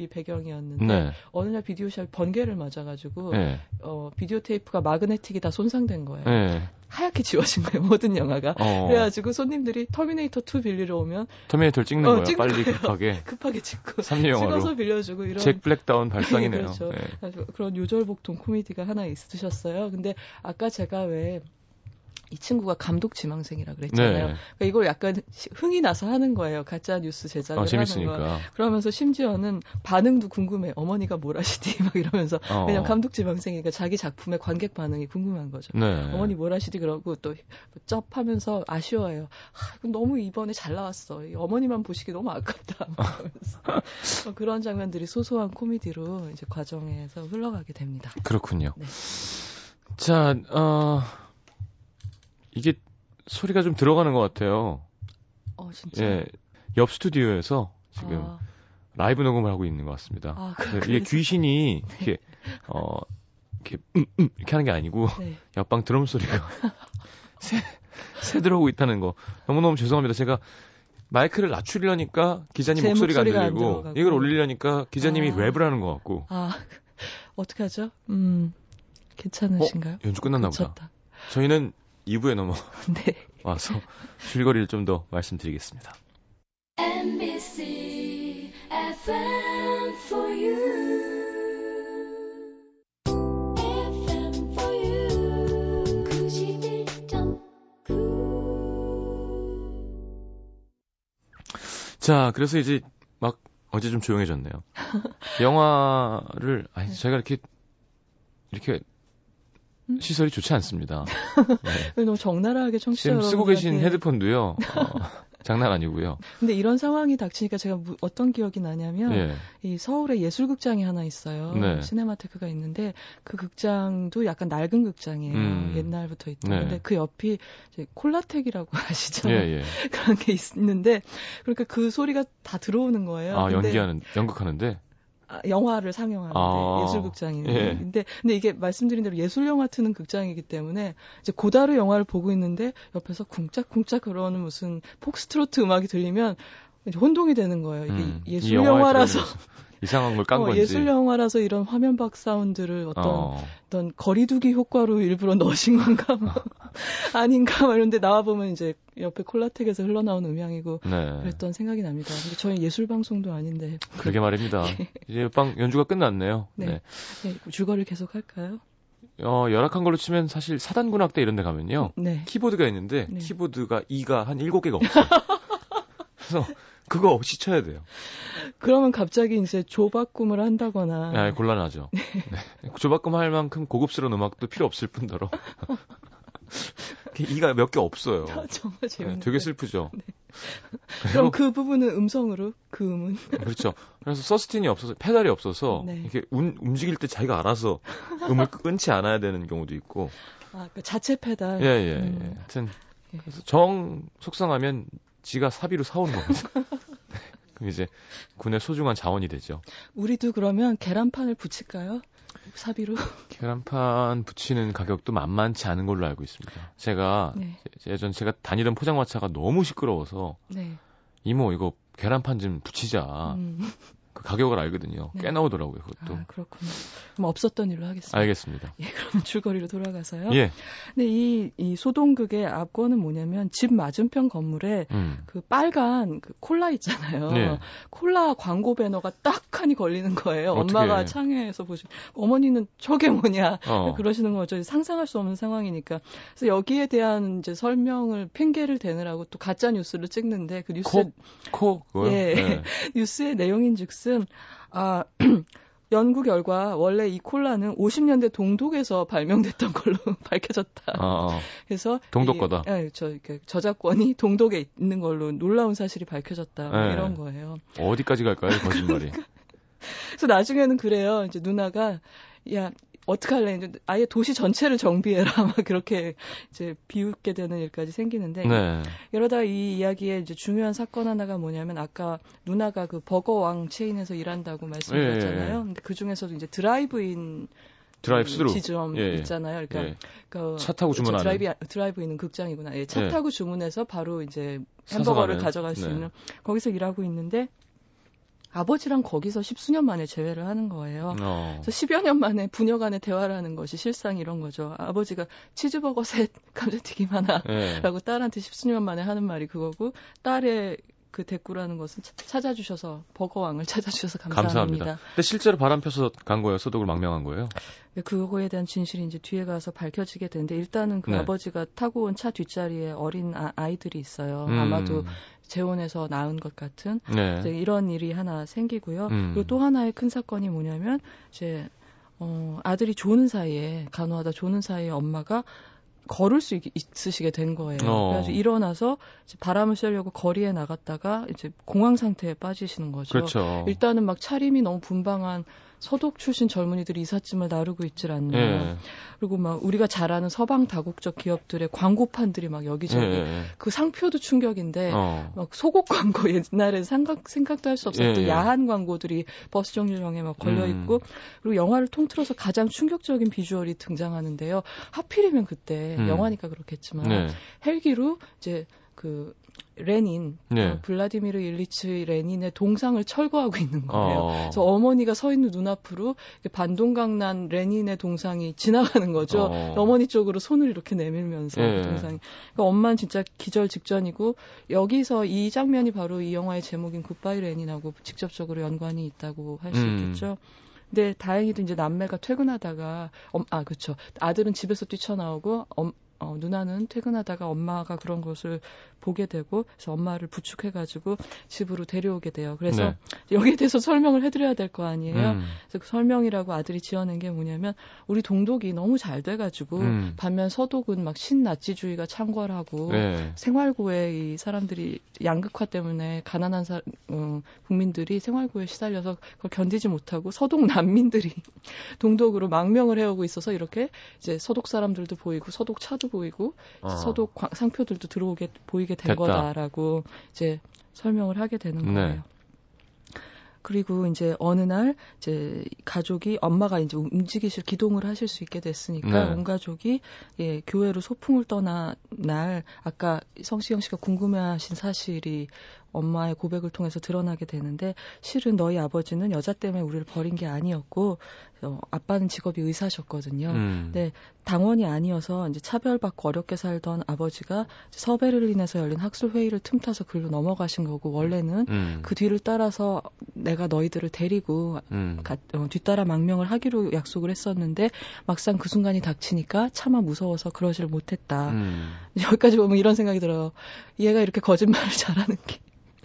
이 배경이었는데 네. 어느 날 비디오샵 번개를 맞아가지고 네. 어 비디오 테이프가 마그네틱이 다 손상된 거예요. 네. 하얗게 지워진 거예요 (laughs) 모든 영화가. 어. 그래가지고 손님들이 터미네이터 2 빌리러 오면 터미네이터를 찍는 어, 거예요. 빨리 거예요. 급하게. (laughs) 급하게 찍고. 3류 영화로. 찍어서 빌려주고 이런. 잭 블랙다운 (laughs) 발상이네요. 그렇죠. 네. 그런 요절복통 코미디가 하나 있으셨어요. 근데 아까 제가 왜 이 친구가 감독 지망생이라 그랬잖아요. 네. 그러니까 이걸 약간 흥이 나서 하는 거예요. 가짜 뉴스 제작을 어, 하는 거. 그러면서 심지어는 반응도 궁금해. 어머니가 뭐라 하시디 (laughs) 막 이러면서 어. 왜냐면 감독 지망생이니까 자기 작품의 관객 반응이 궁금한 거죠. 네. 어머니 뭐라 하시디 그러고 또 쩝하면서 아쉬워해요. 아, 너무 이번에 잘 나왔어. 어머니만 보시기 너무 아깝다. (laughs) 어, 그런 장면들이 소소한 코미디로 이제 과정에서 흘러가게 됩니다. 그렇군요. 네. 자, 어. 이게 소리가 좀 들어가는 것 같아요. 어, 진짜. 예. 옆 스튜디오에서 지금 아. 라이브 녹음을 하고 있는 것 같습니다. 아, 그, 이게 귀신이 (laughs) 네. 이렇게 어 이렇게 음, 음, 이렇게 하는 게 아니고 네. 옆방 드럼 소리가 (laughs) 새, 새 들어오고 있다는 거 너무 너무 죄송합니다. 제가 마이크를 낮추려니까 기자님 목소리가, 목소리가, 안 들리고 안 이걸 올리려니까 기자님이 아. 랩을 하는 것 같고. 아 (laughs) 어떻게 하죠? 음 괜찮으신가요? 어? 연주 끝났나 보다. 저희는 2부에 넘어 (laughs) 네. 와서 줄거리를 좀 더 말씀드리겠습니다. MBC FM for you. 자, 그래서 이제 막 어제 좀 조용해졌네요. (laughs) 영화를 아니 제가 이렇게 이렇게 음? 시설이 좋지 않습니다. (laughs) 네. 너무 적나라하게 청취자 지금 쓰고 계신 헤드폰도요. 어, (laughs) 장난 아니고요. 근데 이런 상황이 닥치니까 제가 어떤 기억이 나냐면 예. 이 서울에 예술극장이 하나 있어요. 네. 시네마테크가 있는데 그 극장도 약간 낡은 극장이에요. 음. 옛날부터 있던. 네. 근데 그 옆이 이제 콜라텍이라고 (laughs) 아시죠? 예, 예. 그런 게 있는데 그러니까 그 소리가 다 들어오는 거예요. 아, 연기하는 연극하는데 아, 영화를 상영하는데 아, 예술극장인데 예. 근데 근데 이게 말씀드린 대로 예술 영화 트는 극장이기 때문에 이제 고다르 영화를 보고 있는데 옆에서 쿵짝쿵짝 그러는 무슨 폭스트로트 음악이 들리면 혼동이 되는 거예요. 이게 음, 예술 영화라서 이상한 걸깐 어, 건지. 예술 영화라서 이런 화면 밖 사운드를 어떤 어. 어떤 거리두기 효과로 일부러 넣으신 건가 뭐 (laughs) 아닌가 이런데 나와 보면 이제 옆에 콜라텍에서 흘러나온 음향이고 네. 그랬던 생각이 납니다. 근데 저희 예술 방송도 아닌데. 그러게 말입니다. (laughs) 이제 빵 연주가 끝났네요. 네. 네. 네. 줄거리 계속 할까요? 어, 열악한 걸로 치면 사실 사단군악대 이런 데 가면요. 네. 키보드가 있는데 네. 키보드가 2가 한 7개가 없어요. (laughs) 그래서 그거 없이 쳐야 돼요. 그러면 갑자기 이제 조바꿈을 한다거나. 네, 곤란하죠. (laughs) 네. 네. 조바꿈 할 만큼 고급스러운 음악도 필요 없을 뿐더러. (laughs) 이가 몇 개 없어요. 정말 재밌네. 네, 되게 슬프죠. 네. 그럼 그 부분은 음성으로 그 음은. 그렇죠. 그래서 서스틴이 없어서 페달이 없어서 네. 이렇게 운, 움직일 때 자기가 알아서 음을 끊지 않아야 되는 경우도 있고. 아, 그 자체 페달. 예, 예, 음. 예. 하여튼 예. 그래서 정 속상하면 지가 사비로 사오는 겁니다. (laughs) 네. 그럼 이제 군의 소중한 자원이 되죠. 우리도 그러면 계란판을 붙일까요? 사비로? (laughs) 계란판 붙이는 가격도 만만치 않은 걸로 알고 있습니다. 제가 네. 예전 제가 다니던 포장마차가 너무 시끄러워서 네. 이모 이거 계란판 좀 붙이자. 음. 그 가격을 알거든요. 네. 꽤 나오더라고요, 그것도. 아, 그렇군요. 그럼 없었던 일로 하겠습니다. 알겠습니다. 예, 그러면 줄거리로 돌아가서요. 예. 근데 이, 이 소동극의 앞권은 뭐냐면 집 맞은편 건물에 음. 그 빨간 그 콜라 있잖아요. 예. 콜라 광고 배너가 딱 하니 걸리는 거예요. 어떻게. 엄마가 창에서 보시면 어머니는 저게 뭐냐 어. 그러시는 거죠. 상상할 수 없는 상황이니까. 그래서 여기에 대한 이제 설명을 핑계를 대느라고 또 가짜 뉴스를 찍는데 그 뉴스에 코, 코? 예. 네. (laughs) 뉴스의 내용인즉슨 아 (clears throat) 연구 결과 원래 이 콜라는 50년대 동독에서 발명됐던 걸로 (laughs) 밝혀졌다. 어, 어. 그래서 동독 거다. 예, 저 이렇게 저작권이 동독에 있는 걸로 놀라운 사실이 밝혀졌다. 뭐 네. 이런 거예요. 어디까지 갈까요, 거짓말이? (laughs) 그래서 나중에는 그래요. 이제 누나가 야 어떡할래? 이제 아예 도시 전체를 정비해라. (laughs) 막 그렇게 이제 비웃게 되는 일까지 생기는데. 네. 이러다 이 이야기의 이제 중요한 사건 하나가 뭐냐면 아까 누나가 그 버거왕 체인에서 일한다고 말씀드렸잖아요. 예, 예. 근데 그 중에서도 이제 드라이브인 드라이브 스루 지점 예, 있잖아요. 그러니까 예. 그 차 타고 주문하는 드라이브 드라이브 있는 극장이구나. 예, 차 예. 타고 주문해서 바로 이제 햄버거를 가져갈 수 네. 있는 거기서 일하고 있는데 아버지랑 거기서 십수년 만에 재회를 하는 거예요. 어. 그래서 십여 년 만에 부녀 간의 대화를 하는 것이 실상 이런 거죠. 아버지가 치즈버거 셋, (laughs) 감자튀김 하나라고 네. 딸한테 십수년 만에 하는 말이 그거고 딸의 그 대꾸라는 것은 찾아주셔서 버거왕을 (laughs) 찾아주셔서 감사합니다. 감사합니다. 근데 실제로 바람 펴서 간 거예요? 소독을 망명한 거예요? 네, 그거에 대한 진실이 이제 뒤에 가서 밝혀지게 되는데 일단은 그 네. 아버지가 타고 온 차 뒷자리에 어린 아, 이들이 있어요. 음. 아마도 재혼해서 낳은 것 같은 네. 이런 일이 하나 생기고요. 음. 그리고 또 하나의 큰 사건이 뭐냐면 이제 어, 아들이 조는 사이에 간호하다 조는 사이에 엄마가 걸을 수 있, 있으시게 된 거예요. 어. 그래서 일어나서 바람을 쐬려고 거리에 나갔다가 이제 공황 상태에 빠지시는 거죠. 그렇죠. 일단은 막 차림이 너무 분방한 서독 출신 젊은이들이 이삿짐을 나르고 있질 않나. 예. 그리고 막 우리가 잘 아는 서방 다국적 기업들의 광고판들이 막 여기저기 예. 예. 그 상표도 충격인데 어. 막 소곡 광고 (laughs) 옛날에 생각 생각도 할 수 없었던 예, 예. 야한 광고들이 버스 정류장에 막 걸려 음. 있고 음. 그리고 영화를 통틀어서 가장 충격적인 비주얼이 등장하는데요. 하필이면 그때 음. 영화니까 그렇겠지만 네. 헬기로 이제 그 레닌, 네. 어, 블라디미르 일리치 레닌의 동상을 철거하고 있는 거예요. 어. 그래서 어머니가 서 있는 눈앞으로 반동강 난 레닌의 동상이 지나가는 거죠. 어. 어머니 쪽으로 손을 이렇게 내밀면서 네. 그 동상이. 그러니까 엄마는 진짜 기절 직전이고 여기서 이 장면이 바로 이 영화의 제목인 굿바이 레닌하고 직접적으로 연관이 있다고 할수 음. 있겠죠. 근데 다행히도 이제 남매가 퇴근하다가 엄, 아 그렇죠. 아들은 집에서 뛰쳐나오고 엄, 어, 누나는 퇴근하다가 엄마가 그런 것을 보게 되고 그래서 엄마를 부축해가지고 집으로 데려오게 돼요. 그래서 네. 여기에 대해서 설명을 해드려야 될 거 아니에요. 음. 그래서 그 설명이라고 아들이 지어낸 게 뭐냐면 우리 동독이 너무 잘 돼가지고 음. 반면 서독은 막 신나치주의가 창궐하고 네. 생활고에 이 사람들이 양극화 때문에 가난한 사, 어, 국민들이 생활고에 시달려서 그걸 견디지 못하고 서독 난민들이 (laughs) 동독으로 망명을 해오고 있어서 이렇게 이제 서독 사람들도 보이고 서독 차도 보이고 어. 서독 상표들도 들어오게 보이게 된 됐다. 거다라고 이제 설명을 하게 되는 네. 거예요. 그리고 이제 어느 날 이제 가족이 엄마가 이제 움직이실 기동을 하실 수 있게 됐으니까 네. 온 가족이 예 교회로 소풍을 떠나 날 아까 성시경 씨가 궁금해하신 사실이 엄마의 고백을 통해서 드러나게 되는데 실은 너희 아버지는 여자 때문에 우리를 버린 게 아니었고 어, 아빠는 직업이 의사셨거든요. 음. 근 당원이 아니어서 이제 차별받고 어렵게 살던 아버지가 서베를린에서 열린 학술 회의를 틈타서 글로 넘어가신 거고 원래는 음. 그 뒤를 따라서 내가 너희들을 데리고 음. 가, 어, 뒤따라 망명을 하기로 약속을 했었는데 막상 그 순간이 닥치니까 차마 무서워서 그러질 못했다. 음. (laughs) 여기까지 보면 이런 생각이 들어요. 얘가 이렇게 거짓말을 (laughs) 잘하는 게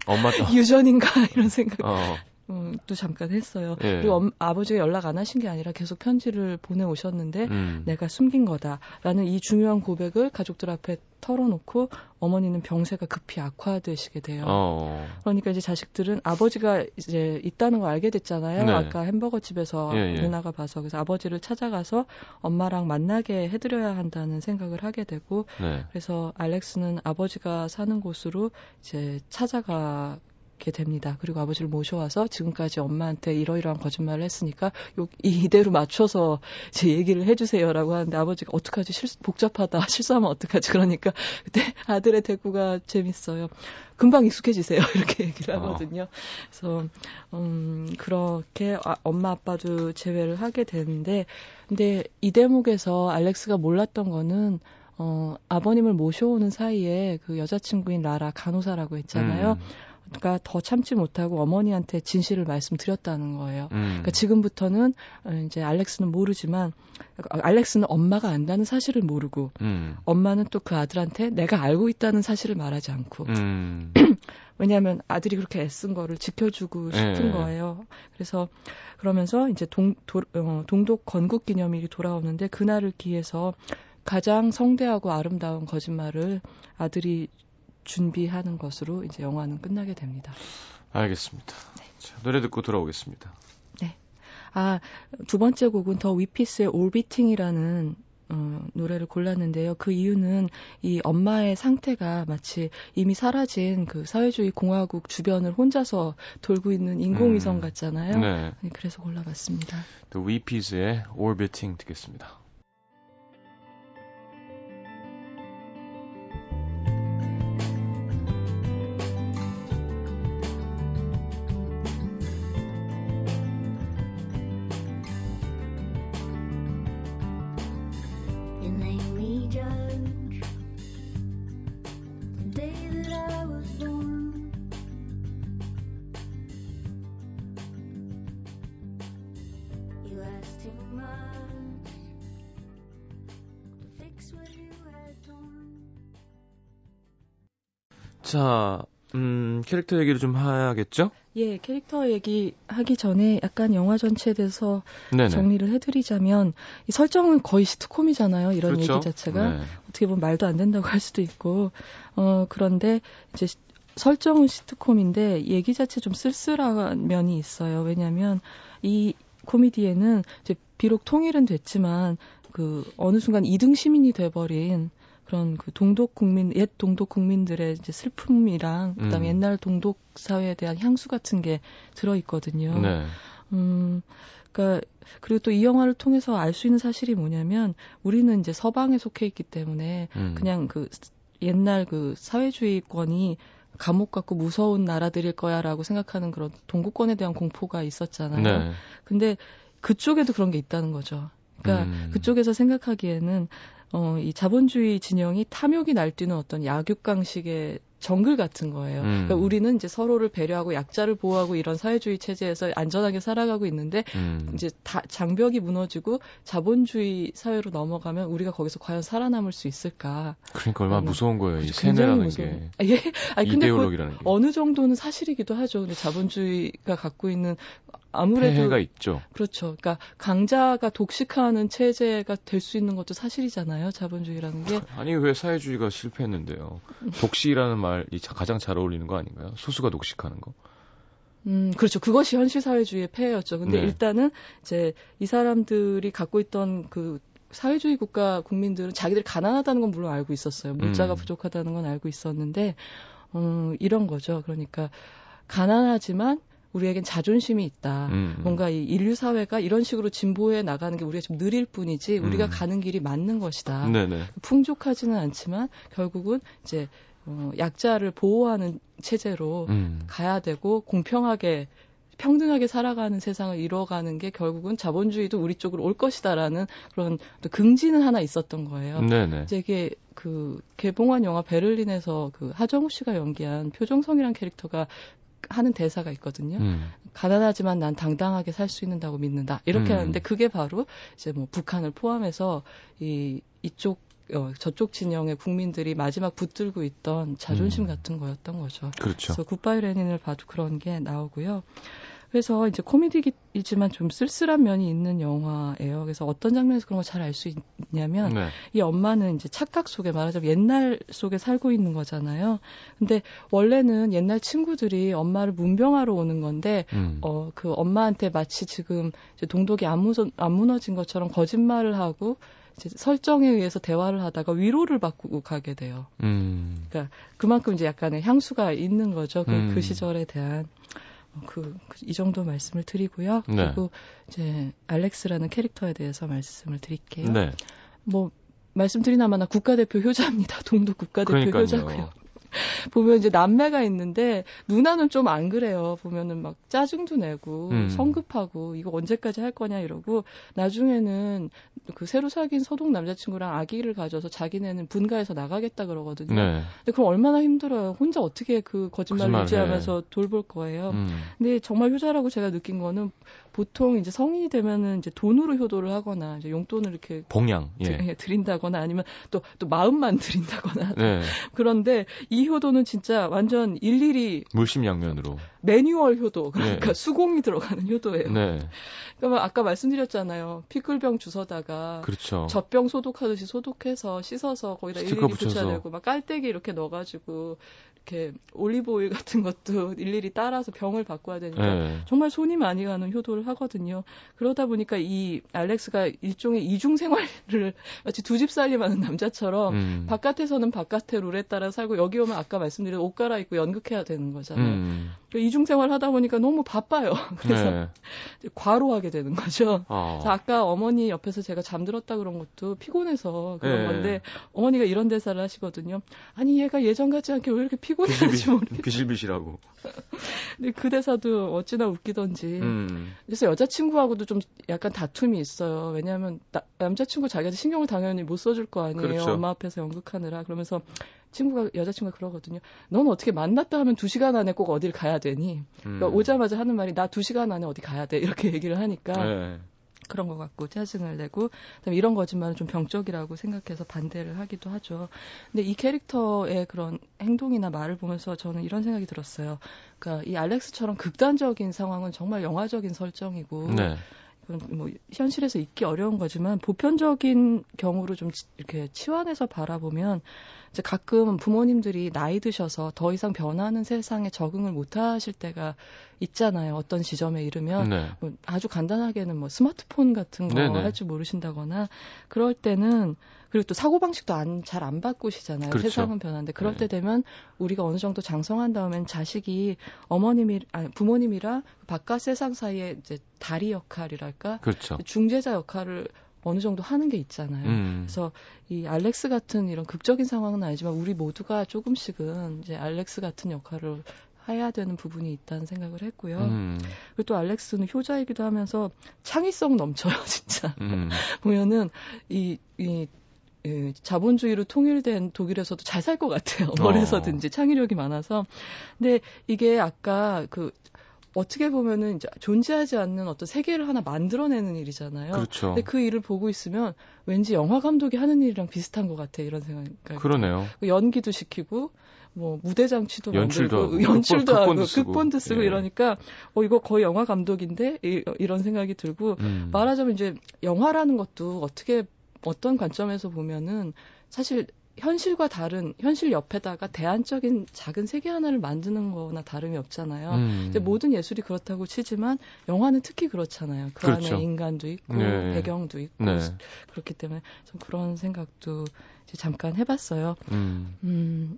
엄마 (laughs) 유전인가 이런 생각. 어. 음, 또 잠깐 했어요. 예. 그리고 엄, 아버지가 연락 안 하신 게 아니라 계속 편지를 보내 오셨는데 음. 내가 숨긴 거다라는 이 중요한 고백을 가족들 앞에 털어놓고 어머니는 병세가 급히 악화되시게 돼요. 어. 그러니까 이제 자식들은 아버지가 이제 있다는 걸 알게 됐잖아요. 네. 아까 햄버거 집에서 예, 예. 누나가 봐서 그래서 아버지를 찾아가서 엄마랑 만나게 해드려야 한다는 생각을 하게 되고 네. 그래서 알렉스는 아버지가 사는 곳으로 이제 찾아가 게 됩니다. 그리고 아버지를 모셔와서 지금까지 엄마한테 이러이러한 거짓말을 했으니까 요, 이대로 맞춰서 제 얘기를 해주세요라고 하는데 아버지가 어떡하지 실, 복잡하다 (laughs) 실수하면 어떡하지 그러니까 그때 아들의 대꾸가 재밌어요. 금방 익숙해지세요 (laughs) 이렇게 얘기를 어. 하거든요. 그래서 음 그렇게 아, 엄마 아빠도 제외를 하게 되는데 근데 이 대목에서 알렉스가 몰랐던 거는 어, 아버님을 모셔오는 사이에 그 여자친구인 라라 간호사라고 했잖아요. 음. 그러니까 더 참지 못하고 어머니한테 진실을 말씀드렸다는 거예요. 음. 그러니까 지금부터는 어, 이제 알렉스는 모르지만 알렉스는 엄마가 안다는 사실을 모르고 음. 엄마는 또 그 아들한테 내가 알고 있다는 사실을 말하지 않고 음. (clears throat) 왜냐하면 아들이 그렇게 애쓴 거를 지켜주고 싶은 네. 거예요. 그래서 그러면서 이제 동, 도, 어, 동독 건국 기념일이 돌아오는데 그날을 기해서 가장 성대하고 아름다운 거짓말을 아들이 준비하는 것으로 이제 영화는 끝나게 됩니다. 알겠습니다. 네. 자, 노래 듣고 돌아오겠습니다. 네. 아, 두 번째 곡은 더 위피스의 올비팅이라는 어, 노래를 골랐는데요. 그 이유는 이 엄마의 상태가 마치 이미 사라진 그 사회주의 공화국 주변을 혼자서 돌고 있는 인공위성 음, 같잖아요. 네. 네. 그래서 골라봤습니다. The Weepies의 Orbiting 듣겠습니다. 자, 음, 캐릭터 얘기를 좀 해야겠죠? 예, 캐릭터 얘기 하기 전에 약간 영화 전체에 대해서 네네. 정리를 해드리자면 이 설정은 거의 시트콤이잖아요. 이런 그렇죠? 얘기 자체가 네. 어떻게 보면 말도 안 된다고 할 수도 있고 어 그런데 이제 설정은 시트콤인데 얘기 자체 좀 쓸쓸한 면이 있어요. 왜냐하면 이 코미디에는 이제 비록 통일은 됐지만 그 어느 순간 이등 시민이 돼버린 그런 그 동독 국민 옛 동독 국민들의 이제 슬픔이랑 그다음에 음. 옛날 동독 사회에 대한 향수 같은 게 들어 있거든요. 네. 음. 그러니까 그리고 또 이 영화를 통해서 알 수 있는 사실이 뭐냐면 우리는 이제 서방에 속해 있기 때문에 음. 그냥 그 옛날 그 사회주의권이 감옥 같고 무서운 나라들일 거야라고 생각하는 그런 동구권에 대한 공포가 있었잖아요. 네. 근데 그쪽에도 그런 게 있다는 거죠. 그러니까 음. 그쪽에서 생각하기에는 어, 이 자본주의 진영이 탐욕이 날뛰는 어떤 약육강식의 정글 같은 거예요. 음. 그러니까 우리는 이제 서로를 배려하고 약자를 보호하고 이런 사회주의 체제에서 안전하게 살아가고 있는데 음. 이제 다 장벽이 무너지고 자본주의 사회로 넘어가면 우리가 거기서 과연 살아남을 수 있을까? 그러니까 얼마나 무서운 거예요. 이 세뇌라는 게. 아, 예. 아니, 근데 그 어느 정도는 사실이기도 하죠. 근데 자본주의가 갖고 있는 아무래도 폐해가 있죠. 그렇죠. 그러니까 강자가 독식하는 체제가 될 수 있는 것도 사실이잖아요. 자본주의라는 게. 아니 왜 사회주의가 실패했는데요? 독식이라는 말이 가장 잘 어울리는 거 아닌가요? 소수가 독식하는 거. 음, 그렇죠. 그것이 현실 사회주의의 폐해였죠. 근데 네. 일단은 이제 이 사람들이 갖고 있던 그 사회주의 국가 국민들은 자기들 가난하다는 건 물론 알고 있었어요. 물자가 음. 부족하다는 건 알고 있었는데, 음, 이런 거죠. 그러니까 가난하지만 우리에겐 자존심이 있다. 음, 음. 뭔가 이 인류 사회가 이런 식으로 진보해 나가는 게 우리가 좀 느릴 뿐이지 우리가 음. 가는 길이 맞는 것이다. 네네. 풍족하지는 않지만 결국은 이제 어, 약자를 보호하는 체제로 음. 가야 되고 공평하게 평등하게 살아가는 세상을 이뤄가는 게 결국은 자본주의도 우리 쪽으로 올 것이다라는 그런 또 긍지는 하나 있었던 거예요. 네네. 이제 이게 그 개봉한 영화 베를린에서 그 하정우 씨가 연기한 표정성이란 캐릭터가 하는 대사가 있거든요. 음. 가난하지만 난 당당하게 살 수 있는다고 믿는다. 이렇게 음. 하는데 그게 바로 이제 뭐 북한을 포함해서 이 이쪽 어, 저쪽 진영의 국민들이 마지막 붙들고 있던 자존심 음. 같은 거였던 거죠. 그렇죠. 그래서 굿바이 레닌을 봐도 그런 게 나오고요. 그래서 이제 코미디이지만 좀 쓸쓸한 면이 있는 영화예요. 그래서 어떤 장면에서 그런 걸 잘 알 수 있냐면 네. 이 엄마는 이제 착각 속에 말하자면 옛날 속에 살고 있는 거잖아요. 근데 원래는 옛날 친구들이 엄마를 문병하러 오는 건데 음. 어그 엄마한테 마치 지금 이제 동독이 안, 무서, 안 무너진 것처럼 거짓말을 하고 이제 설정에 의해서 대화를 하다가 위로를 받고 가게 돼요. 음. 그러니까 그만큼 이제 약간의 향수가 있는 거죠. 그, 그 음. 그 시절에 대한. 그, 그, 이 정도 말씀을 드리고요. 네. 그리고 이제 알렉스라는 캐릭터에 대해서 말씀을 드릴게요. 네. 뭐 말씀드리나마나 국가대표 효자입니다. 동독 국가대표 그러니까요. 효자고요. (laughs) 보면 이제 남매가 있는데 누나는 좀 안 그래요. 보면은 막 짜증도 내고 음. 성급하고 이거 언제까지 할 거냐 이러고 나중에는 그 새로 사귄 서동 남자친구랑 아기를 가져서 자기네는 분가해서 나가겠다 그러거든요. 네. 근데 그럼 얼마나 힘들어요. 혼자 어떻게 그 거짓말을 유지하면서 돌볼 거예요. 음. 근데 정말 효자라고 제가 느낀 거는 보통 이제 성인이 되면은 이제 돈으로 효도를 하거나 이제 용돈을 이렇게 봉양 예. 드, 드린다거나 아니면 또또 마음만 (laughs) 드린다거나 네. 그런데 이 효도는 진짜 완전 일일이 물심양면으로 매뉴얼 효도 그러니까 네. 수공이 들어가는 효도예요. 네. 그러니까 아까 말씀드렸잖아요. 피클병 주워다가 그렇죠. 젖병 소독하듯이 소독해서 씻어서 거기다 일일이 붙여야 되고 막 깔때기 이렇게 넣어가지고 이렇게 올리브 오일 같은 것도 (laughs) 일일이 따라서 병을 바꿔야 되니까 네. 정말 손이 많이 가는 효도를 하거든요. 그러다 보니까 이 알렉스가 일종의 이중 생활을 (laughs) 마치 두 집 살림하는 남자처럼 음. 바깥에서는 바깥의 룰에 따라 살고 여기 오면 아까 말씀드린 옷 갈아입고 연극해야 되는 거잖아요. 음. 그러니까 이중 생활 하다 보니까 너무 바빠요. (laughs) 그래서 네. 과로하게 되는 거죠. 어. 아까 어머니 옆에서 제가 잠들었다 그런 것도 피곤해서 그런 네. 건데 어머니가 이런 대사를 하시거든요. 아니 얘가 예전 같지 않게 왜 이렇게 피 피곤해하지 모르겠 비실비실하고. (laughs) 근데 그 대사도 어찌나 웃기던지. 음. 그래서 여자친구하고도 좀 약간 다툼이 있어요. 왜냐하면 나, 남자친구 자기한테 신경을 당연히 못 써줄 거 아니에요. 그렇죠. 엄마 앞에서 연극하느라. 그러면서 친구가 여자친구가 그러거든요. 넌 어떻게 만났다 하면 두 시간 안에 꼭 어딜 가야 되니? 그러니까 음. 오자마자 하는 말이 나두 시간 안에 어디 가야 돼 이렇게 (laughs) 얘기를 하니까 네. 그런 것 같고 짜증을 내고 그다음에 이런 거짓말은 좀 병적이라고 생각해서 반대를 하기도 하죠. 근데 이 캐릭터의 그런 행동이나 말을 보면서 저는 이런 생각이 들었어요. 그러니까 이 알렉스처럼 극단적인 상황은 정말 영화적인 설정이고 네. 뭐 현실에서 있기 어려운 거지만 보편적인 경우로 좀 이렇게 치환해서 바라보면 이제 가끔 부모님들이 나이 드셔서 더 이상 변하는 세상에 적응을 못 하실 때가 있잖아요. 어떤 지점에 이르면 네. 뭐 아주 간단하게는 뭐 스마트폰 같은 거 할 줄 모르신다거나 그럴 때는 그리고 또 사고 방식도 안 잘 안 바꾸시잖아요. 그렇죠. 세상은 변하는데 그럴 네. 때 되면 우리가 어느 정도 장성한 다음엔 자식이 어머님이 아니 부모님이랑 바깥 세상 사이에 이제 다리 역할이랄까 그렇죠. 중재자 역할을 어느 정도 하는 게 있잖아요. 음. 그래서 이 알렉스 같은 이런 극적인 상황은 아니지만 우리 모두가 조금씩은 이제 알렉스 같은 역할을 해야 되는 부분이 있다는 생각을 했고요. 음. 그리고 또 알렉스는 효자이기도 하면서 창의성 넘쳐요, (laughs) 진짜. 음. 보면은 이, 이, 이 자본주의로 통일된 독일에서도 잘 살 것 같아요. (laughs) 뭘해서든지 어. 창의력이 많아서. 근데 이게 아까 그 어떻게 보면은 이제 존재하지 않는 어떤 세계를 하나 만들어내는 일이잖아요. 그렇죠. 근데 그 일을 보고 있으면 왠지 영화 감독이 하는 일이랑 비슷한 것 같아 이런 생각이. 그러네요. 그 연기도 시키고 뭐 무대 장치도 연출도 만들고 하고, 연출도 극본, 하고 쓰고. 극본도 쓰고 예. 이러니까 어 이거 거의 영화 감독인데 이, 런 생각이 들고 음. 말하자면 이제 영화라는 것도 어떻게 어떤 관점에서 보면은 사실 현실과 다른 현실 옆에다가 대안적인 작은 세계 하나를 만드는 거나 다름이 없잖아요. 음. 이제 모든 예술이 그렇다고 치지만 영화는 특히 그렇잖아요. 그 그렇죠. 안에 인간도 있고 네. 배경도 있고 네. 그렇기 때문에 좀 그런 생각도 잠깐 해봤어요. 음. 음.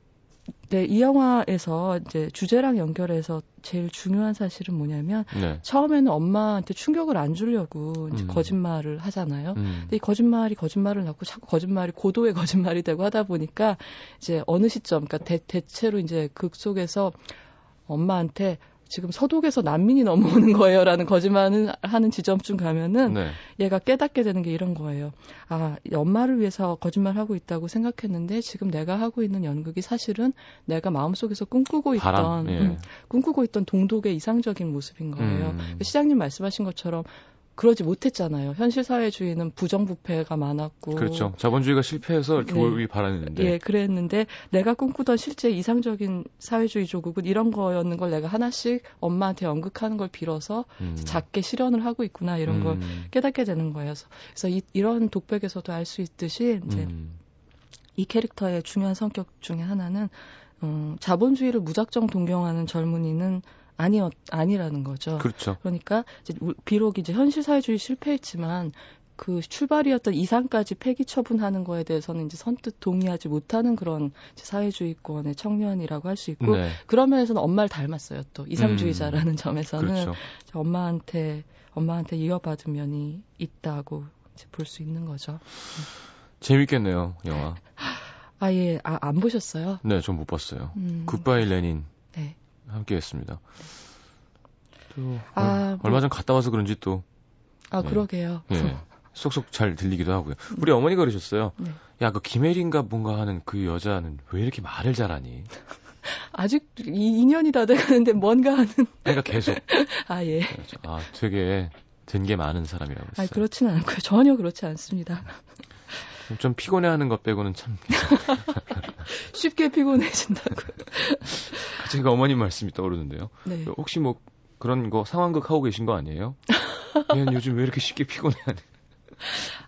네, 이 영화에서 이제 주제랑 연결해서 제일 중요한 사실은 뭐냐면 네. 처음에는 엄마한테 충격을 안 주려고 이제 음. 거짓말을 하잖아요. 음. 근데 이 거짓말이 거짓말을 낳고 자꾸 거짓말이 고도의 (laughs) 거짓말이 되고 하다 보니까 이제 어느 시점, 그러니까 대, 대체로 이제 극 속에서 엄마한테 지금 서독에서 난민이 넘어오는 거예요라는 거짓말을 하는 지점쯤 가면은 네. 얘가 깨닫게 되는 게 이런 거예요. 아, 엄마를 위해서 거짓말하고 있다고 생각했는데 지금 내가 하고 있는 연극이 사실은 내가 마음속에서 꿈꾸고 있던 바람, 예. 음, 꿈꾸고 있던 동독의 이상적인 모습인 거예요. 음. 시장님 말씀하신 것처럼 그러지 못했잖아요. 현실 사회주의는 부정부패가 많았고 그렇죠. 자본주의가 실패해서 이렇게 네. 오기 바랐는데 예, 그랬는데 내가 꿈꾸던 실제 이상적인 사회주의 조국은 이런 거였는 걸 내가 하나씩 엄마한테 연극하는 걸 빌어서 음. 작게 실현을 하고 있구나 이런 음. 걸 깨닫게 되는 거예요. 그래서 이, 이런 독백에서도 알 수 있듯이 이제 음. 이 캐릭터의 중요한 성격 중에 하나는 음, 자본주의를 무작정 동경하는 젊은이는 아니었 아니라는 거죠. 그렇죠. 그러니까 이제 비록 이제 현실 사회주의 실패했지만 그 출발이었던 이상까지 폐기 처분하는 거에 대해서는 이제 선뜻 동의하지 못하는 그런 사회주의권의 청년이라고 할 수 있고 네. 그런 면에서는 엄마를 닮았어요. 또 이상주의자라는 음. 점에서는 그렇죠. 엄마한테 엄마한테 이어받은 면이 있다고 볼 수 있는 거죠. 재밌겠네요, 영화. 아 예, 아, 안 보셨어요? 네, 전 못 봤어요. 음. 굿바이 레닌. 네. 함께 했습니다. 또 아, 얼, 뭐... 마전 갔다 와서 그런지 또 아, 네. 그러게요. 예. (laughs) 쏙쏙 잘 들리기도 하고요. 우리 음. 어머니가 그러셨어요. 네. 야, 그 김혜린가 뭔가 하는 그 여자는 왜 이렇게 말을 잘하니? (laughs) 아직 2년이 다 돼가는데 뭔가 하는. 그러니까 계속. (laughs) 아, 예. 아, 되게 된 게 많은 사람이라고 했어요. 아, 그렇지는 않고요. 전혀 그렇지 않습니다. 좀 피곤해하는 것 빼고는 참 (laughs) 쉽게 피곤해진다고. 제가 (laughs) 어머님 말씀이 떠오르는데요. 네. 혹시 뭐 그런 거 상황극 하고 계신 거 아니에요? 얘는 (laughs) 요즘 왜 이렇게 쉽게 피곤해하네.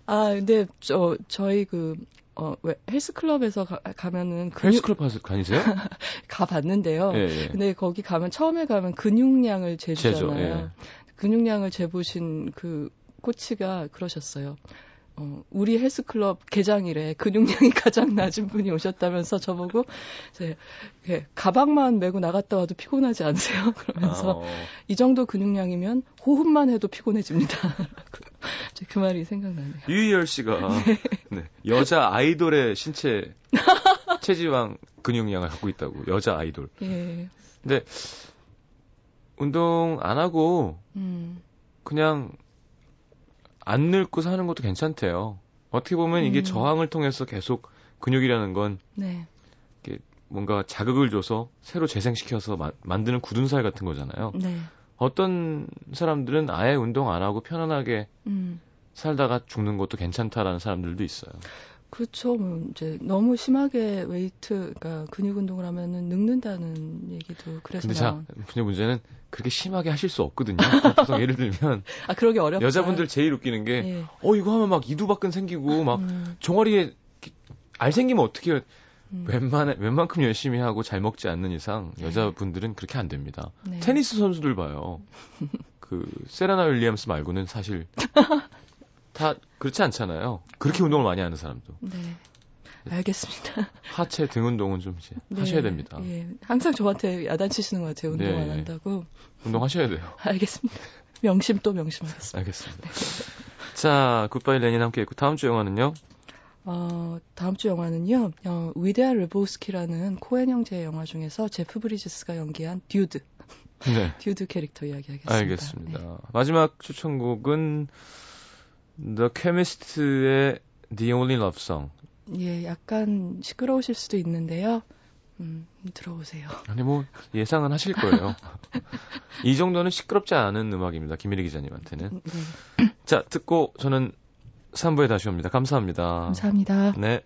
아, 근데 저 저희 그 어, 왜 헬스클럽에서 가, 면은 근육... 헬스클럽 다니세요? 가 봤는데요. 예, 예. 근데 거기 가면 처음에 가면 근육량을 재주잖아요. 예. 근육량을 재보신 그 코치가 그러셨어요. 어, 우리 헬스클럽 개장일에 근육량이 (laughs) 가장 낮은 분이 오셨다면서 저보고 이제 예, 가방만 메고 나갔다 와도 피곤하지 않으세요? (laughs) 그러면서 어. 이 정도 근육량이면 호흡만 해도 피곤해집니다. (laughs) 그 말이 생각나네요. 유희열 씨가 네. 네, 여자 아이돌의 신체 체지방 근육량을 갖고 있다고 여자 아이돌. 예. 근데 운동 안 하고 음. 그냥 안 늙고 사는 것도 괜찮대요. 어떻게 보면 이게 음. 저항을 통해서 계속 근육이라는 건 네. 이게 뭔가 자극을 줘서 새로 재생시켜서 마, 만드는 굳은 살 같은 거잖아요. 네. 어떤 사람들은 아예 운동 안 하고 편안하게 음. 살다가 죽는 것도 괜찮다라는 사람들도 있어요. 그렇죠. 뭐 이제 너무 심하게 웨이트, 그러니까 근육 운동을 하면은 늙는다는 얘기도 그래서. 근데 자, 근데 문제는 그렇게 심하게 하실 수 없거든요. 보통 예를 들면 (laughs) 아 그러기 어렵죠. 여자분들 제일 웃기는 게, 예. 어 이거 하면 막 이두박근 생기고 막 음, 종아리에 알 생기면 어떻게 해요? 음, 웬만해 웬만큼 열심히 하고 잘 먹지 않는 이상 여자분들은 그렇게 안 됩니다. 네. 테니스 선수들 봐요. 그 세레나 윌리엄스 말고는 사실 (laughs) 다 그렇지 않잖아요. 그렇게 운동을 많이 하는 사람도 네. 알겠습니다. 하체 등 운동은 좀 이제 네. 하셔야 됩니다. 예. 항상 저한테 야단치시는 것 같아요. 운동 네. 안 한다고. 운동 하셔야 돼요. 알겠습니다. 명심 또 명심하겠습니다. 알겠습니다. 자, 굿바이 레닌 함께 했고 다음 주 영화는요? 어, 다음 주 영화는요. 어, 위대한 레보스키라는 코엔 형제의 영화 중에서 제프 브리지스가 연기한 듀드. 네. (laughs) 듀드 캐릭터 이야기하겠습니다. 알겠습니다. 네. 마지막 추천곡은 The Chemist의 The Only Love Song. 예, 약간 시끄러우실 수도 있는데요. 음, 들어보세요. 아니 뭐 예상은 하실 거예요. (laughs) 이 정도는 시끄럽지 않은 음악입니다. 김일희 기자님한테는. 네, 자, 듣고 저는 3부에 다시 옵니다. 감사합니다. 감사합니다. 네.